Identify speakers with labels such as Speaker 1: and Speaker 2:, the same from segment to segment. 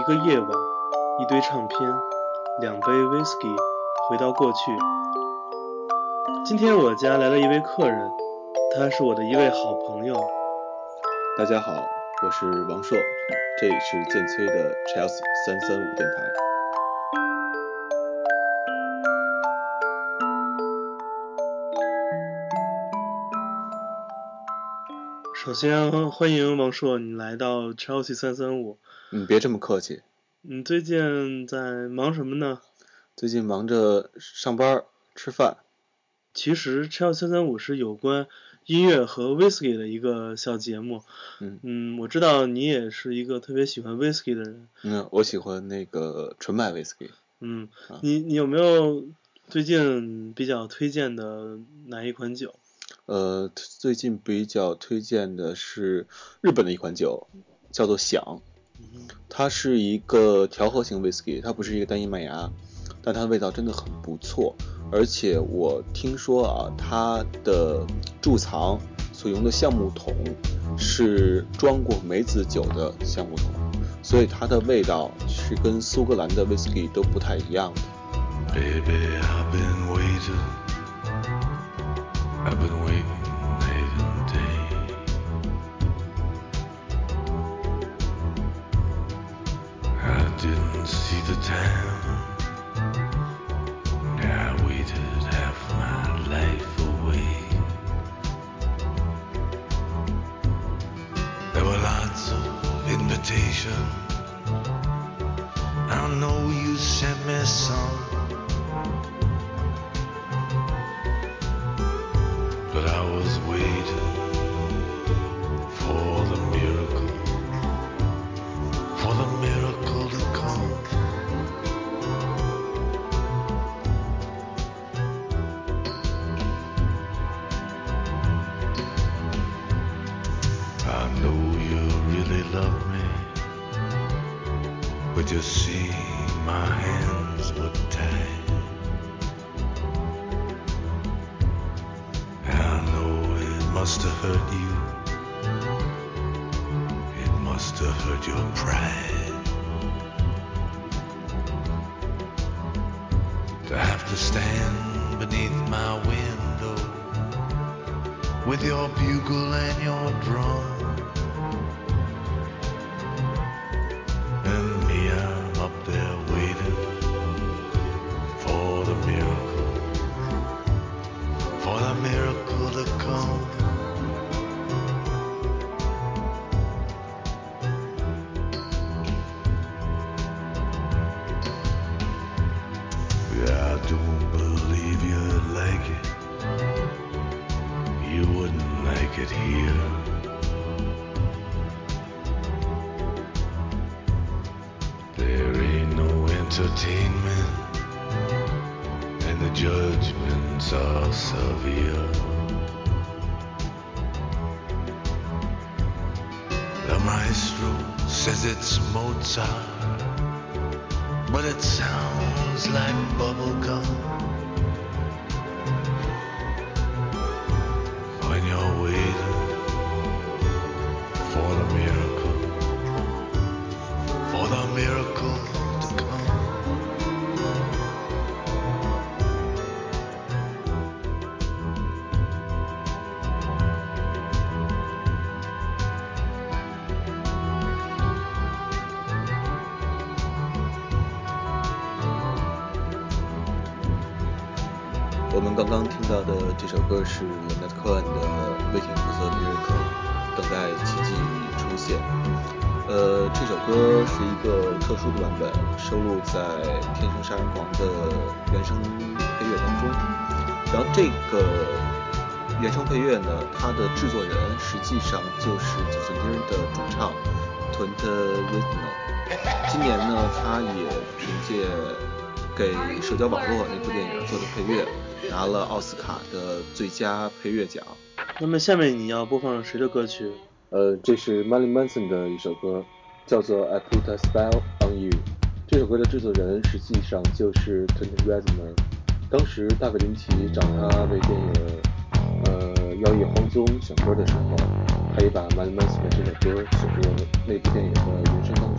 Speaker 1: 一个夜晚，一堆唱片，两杯 whisky，回到过去。今天我家来了一位客人，他是我的一位好朋友。
Speaker 2: 大家好，我是王硕，这里是剑崔的 Chelsea 三三五电台。
Speaker 1: 首先欢迎王硕，你来到 Chelsea 三三五。
Speaker 2: 你别这么客气。
Speaker 1: 你最近在忙什么呢？
Speaker 2: 最近忙着上班、吃饭。
Speaker 1: 其实 Chelsea 三三五是有关音乐和 whisky 的一个小节目。
Speaker 2: 嗯
Speaker 1: 嗯，我知道你也是一个特别喜欢 whisky 的人。
Speaker 2: 嗯，我喜欢那个纯麦 whisky。
Speaker 1: 嗯，你你有没有最近比较推荐的哪一款酒？
Speaker 2: 呃，最近比较推荐的是日本的一款酒，叫做响。它是一个调和型 whisky，它不是一个单一麦芽，但它的味道真的很不错。而且我听说啊，它的贮藏所用的橡木桶是装过梅子酒的橡木桶，所以它的味道是跟苏格兰的 whisky 都不太一样的。I know you sent me some. with your bugle and your drum. 到的这首歌是 Leonard Cohen 的《Waiting for the Miracle》，等待奇迹出现。呃，这首歌是一个特殊的版本，收录在《天生杀人狂》的原声配乐当中。然后这个原声配乐呢，它的制作人实际上就是九寸钉的主唱 Twente Rizzno。今年呢，他也凭借给《社交网络》那部电影做的配乐。拿了奥斯卡的最佳配乐奖。那么下面你要播放谁的歌曲？呃，这是 Marilyn Manson 的一首歌，叫做《I Put a Spell on You》。这首歌的制作人实际上就是 Tony Reznor。当时大卫林奇找他为电影《呃妖夜荒踪》选歌的时候，他也把 Marilyn Manson 的这首歌写入那部电影的原声当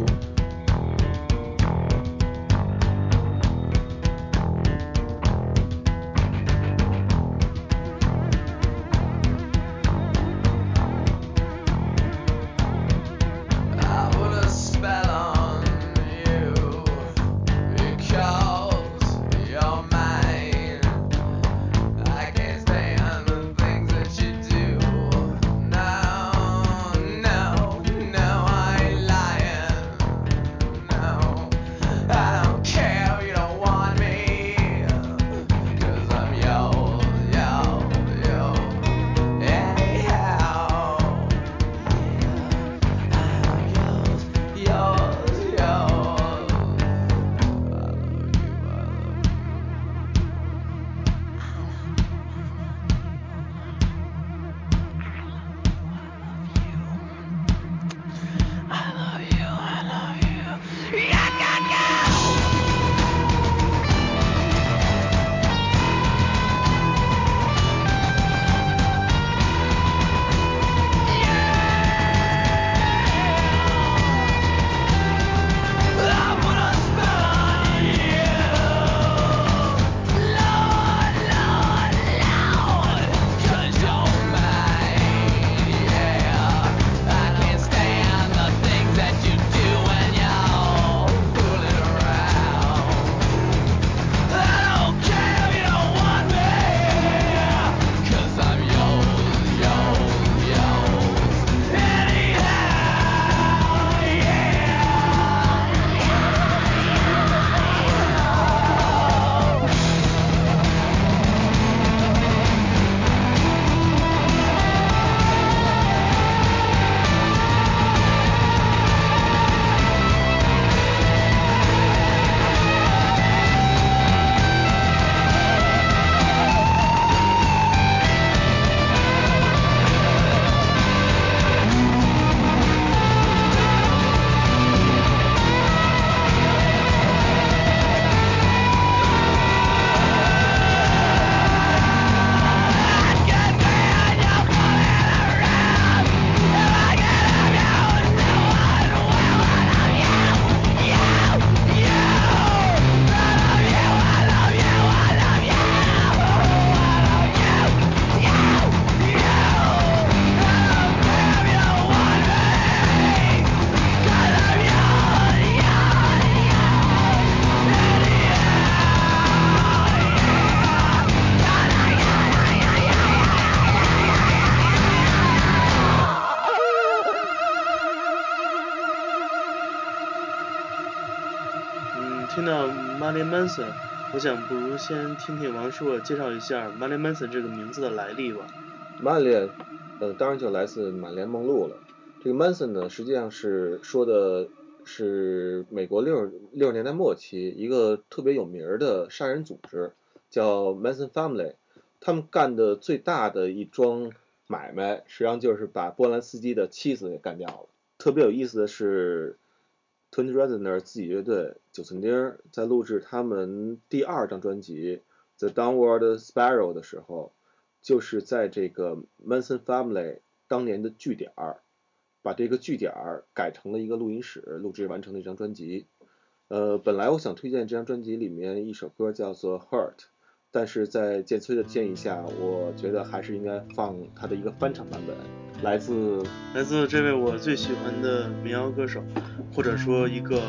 Speaker 1: 我想不如先听听王硕介绍一下 Marilyn Manson 这个名字的来历吧。
Speaker 2: 玛莲，呃，当然就来自马莲梦露了。这个 Manson 呢，实际上是说的是美国六六十年代末期一个特别有名的杀人组织，叫 Manson Family。他们干的最大的一桩买卖，实际上就是把波兰斯基的妻子给干掉了。特别有意思的是，Twenty Reznor 自己乐队九寸钉在录制他们第二张专辑《The Downward Spiral》的时候，就是在这个 Manson Family 当年的据点儿，把这个据点儿改成了一个录音室，录制完成的一张专辑。呃，本来我想推荐这张专辑里面一首歌叫做《Hurt》。但是在建崔的建议下，我觉得还是应该放他的一个翻唱版本，来自
Speaker 1: 来自这位我最喜欢的民谣歌手，或者说一个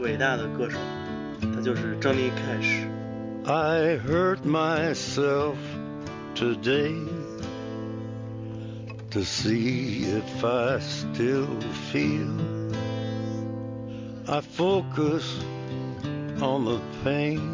Speaker 1: 伟大的歌手，他就是 Johnny
Speaker 3: Cash。I hurt myself today to see if I still feel. I focus on the pain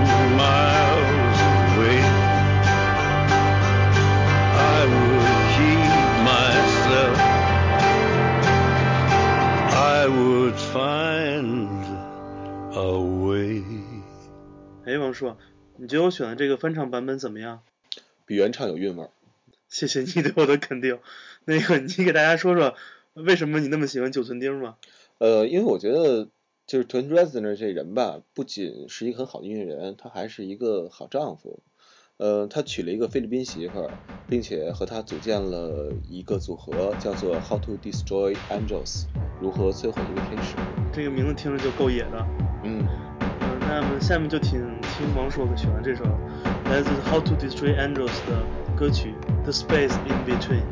Speaker 1: 哎，王硕，你觉得我选的这个翻唱版本怎么样？
Speaker 2: 比原唱有韵味儿。
Speaker 1: 谢谢你对我的肯定。那个，你给大家说说为什么你那么喜欢九寸钉吗？
Speaker 2: 呃，因为我觉得就是 Trent Reznor 这人吧，不仅是一个很好的音乐人，他还是一个好丈夫。呃，他娶了一个菲律宾媳妇儿，并且和他组建了一个组合，叫做 How to Destroy Angels，如何摧毁一个天使。
Speaker 1: 这个名字听着就够野的。
Speaker 2: 嗯，
Speaker 1: 嗯，那么下面就听听王硕选的这首来自 How to Destroy Angels 的歌曲《The Space in Between》。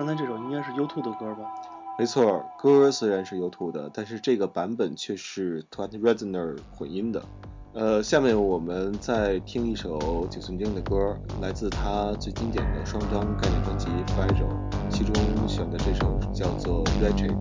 Speaker 1: 刚才这首应该是 YouTube 的歌吧？
Speaker 2: 没错，歌虽然是 YouTube 的，但是这个版本却是 Trent Reznor 混音的。呃，下面我们再听一首九寸钉的歌，来自他最经典的双张概念专辑《Fragile》，其中选的这首叫做《Wretched》。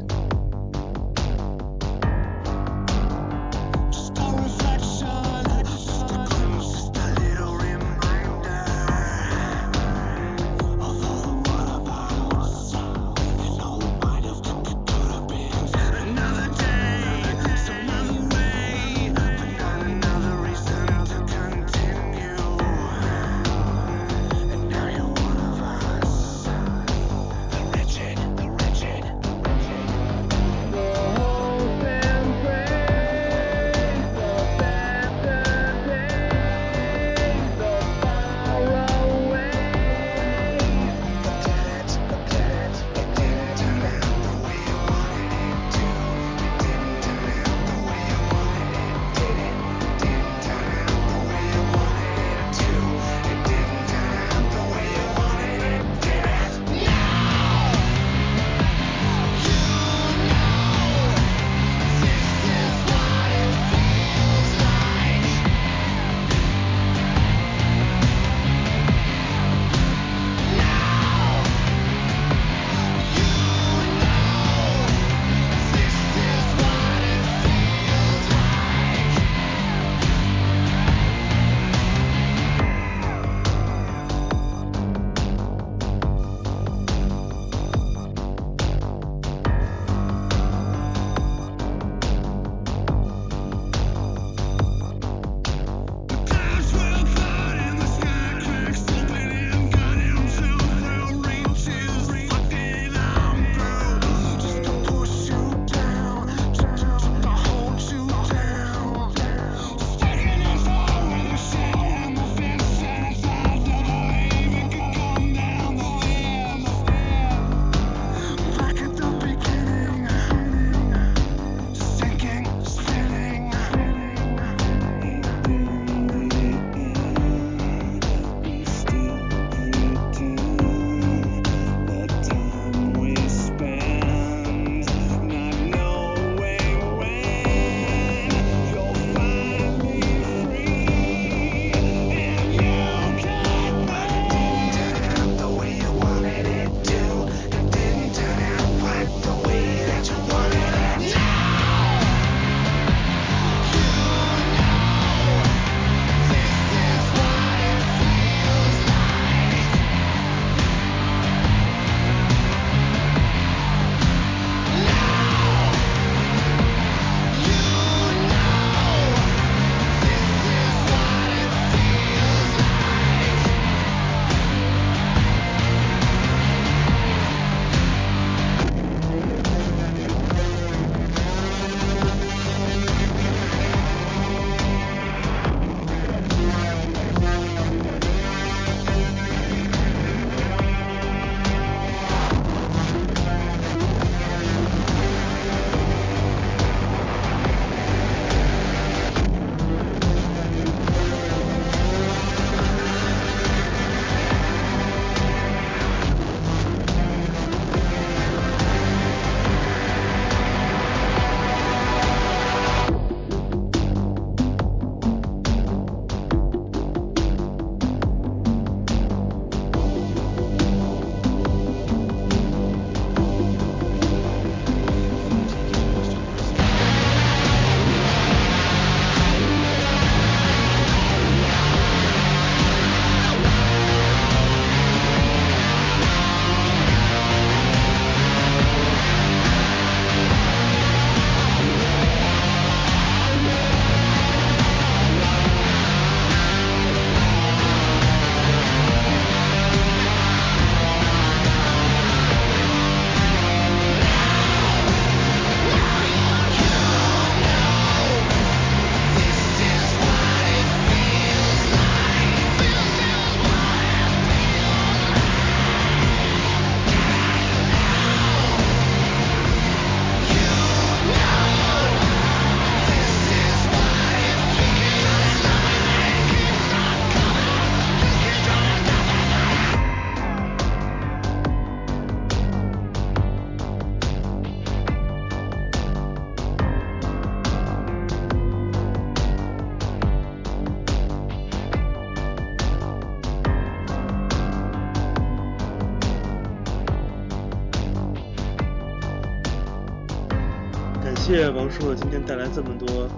Speaker 1: 谢王硕今天带来这么多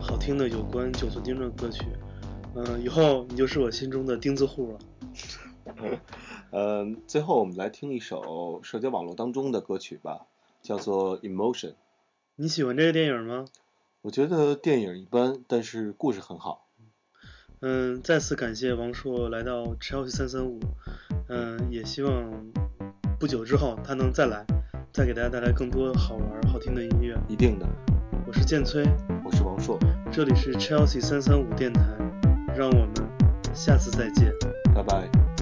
Speaker 1: 好听的有关九寸钉的歌曲。嗯、以后你就是我心中的钉子户了。
Speaker 2: 嗯，最后我们来听一首社交网络当中的歌曲吧，叫做《Emotion》。
Speaker 1: 你喜欢这个电影吗？
Speaker 2: 我觉得电影一般，但是故事很好。
Speaker 1: 嗯，再次感谢王硕来到 Chelsea 三三五。嗯，也希望不久之后他能再来，再给大家带来更多好玩好听的音乐。
Speaker 2: 一定的，
Speaker 1: 我是建崔，
Speaker 2: 我是王硕，
Speaker 1: 这里是 Chelsea 三三五电台，让我们下次再见。
Speaker 2: 拜拜。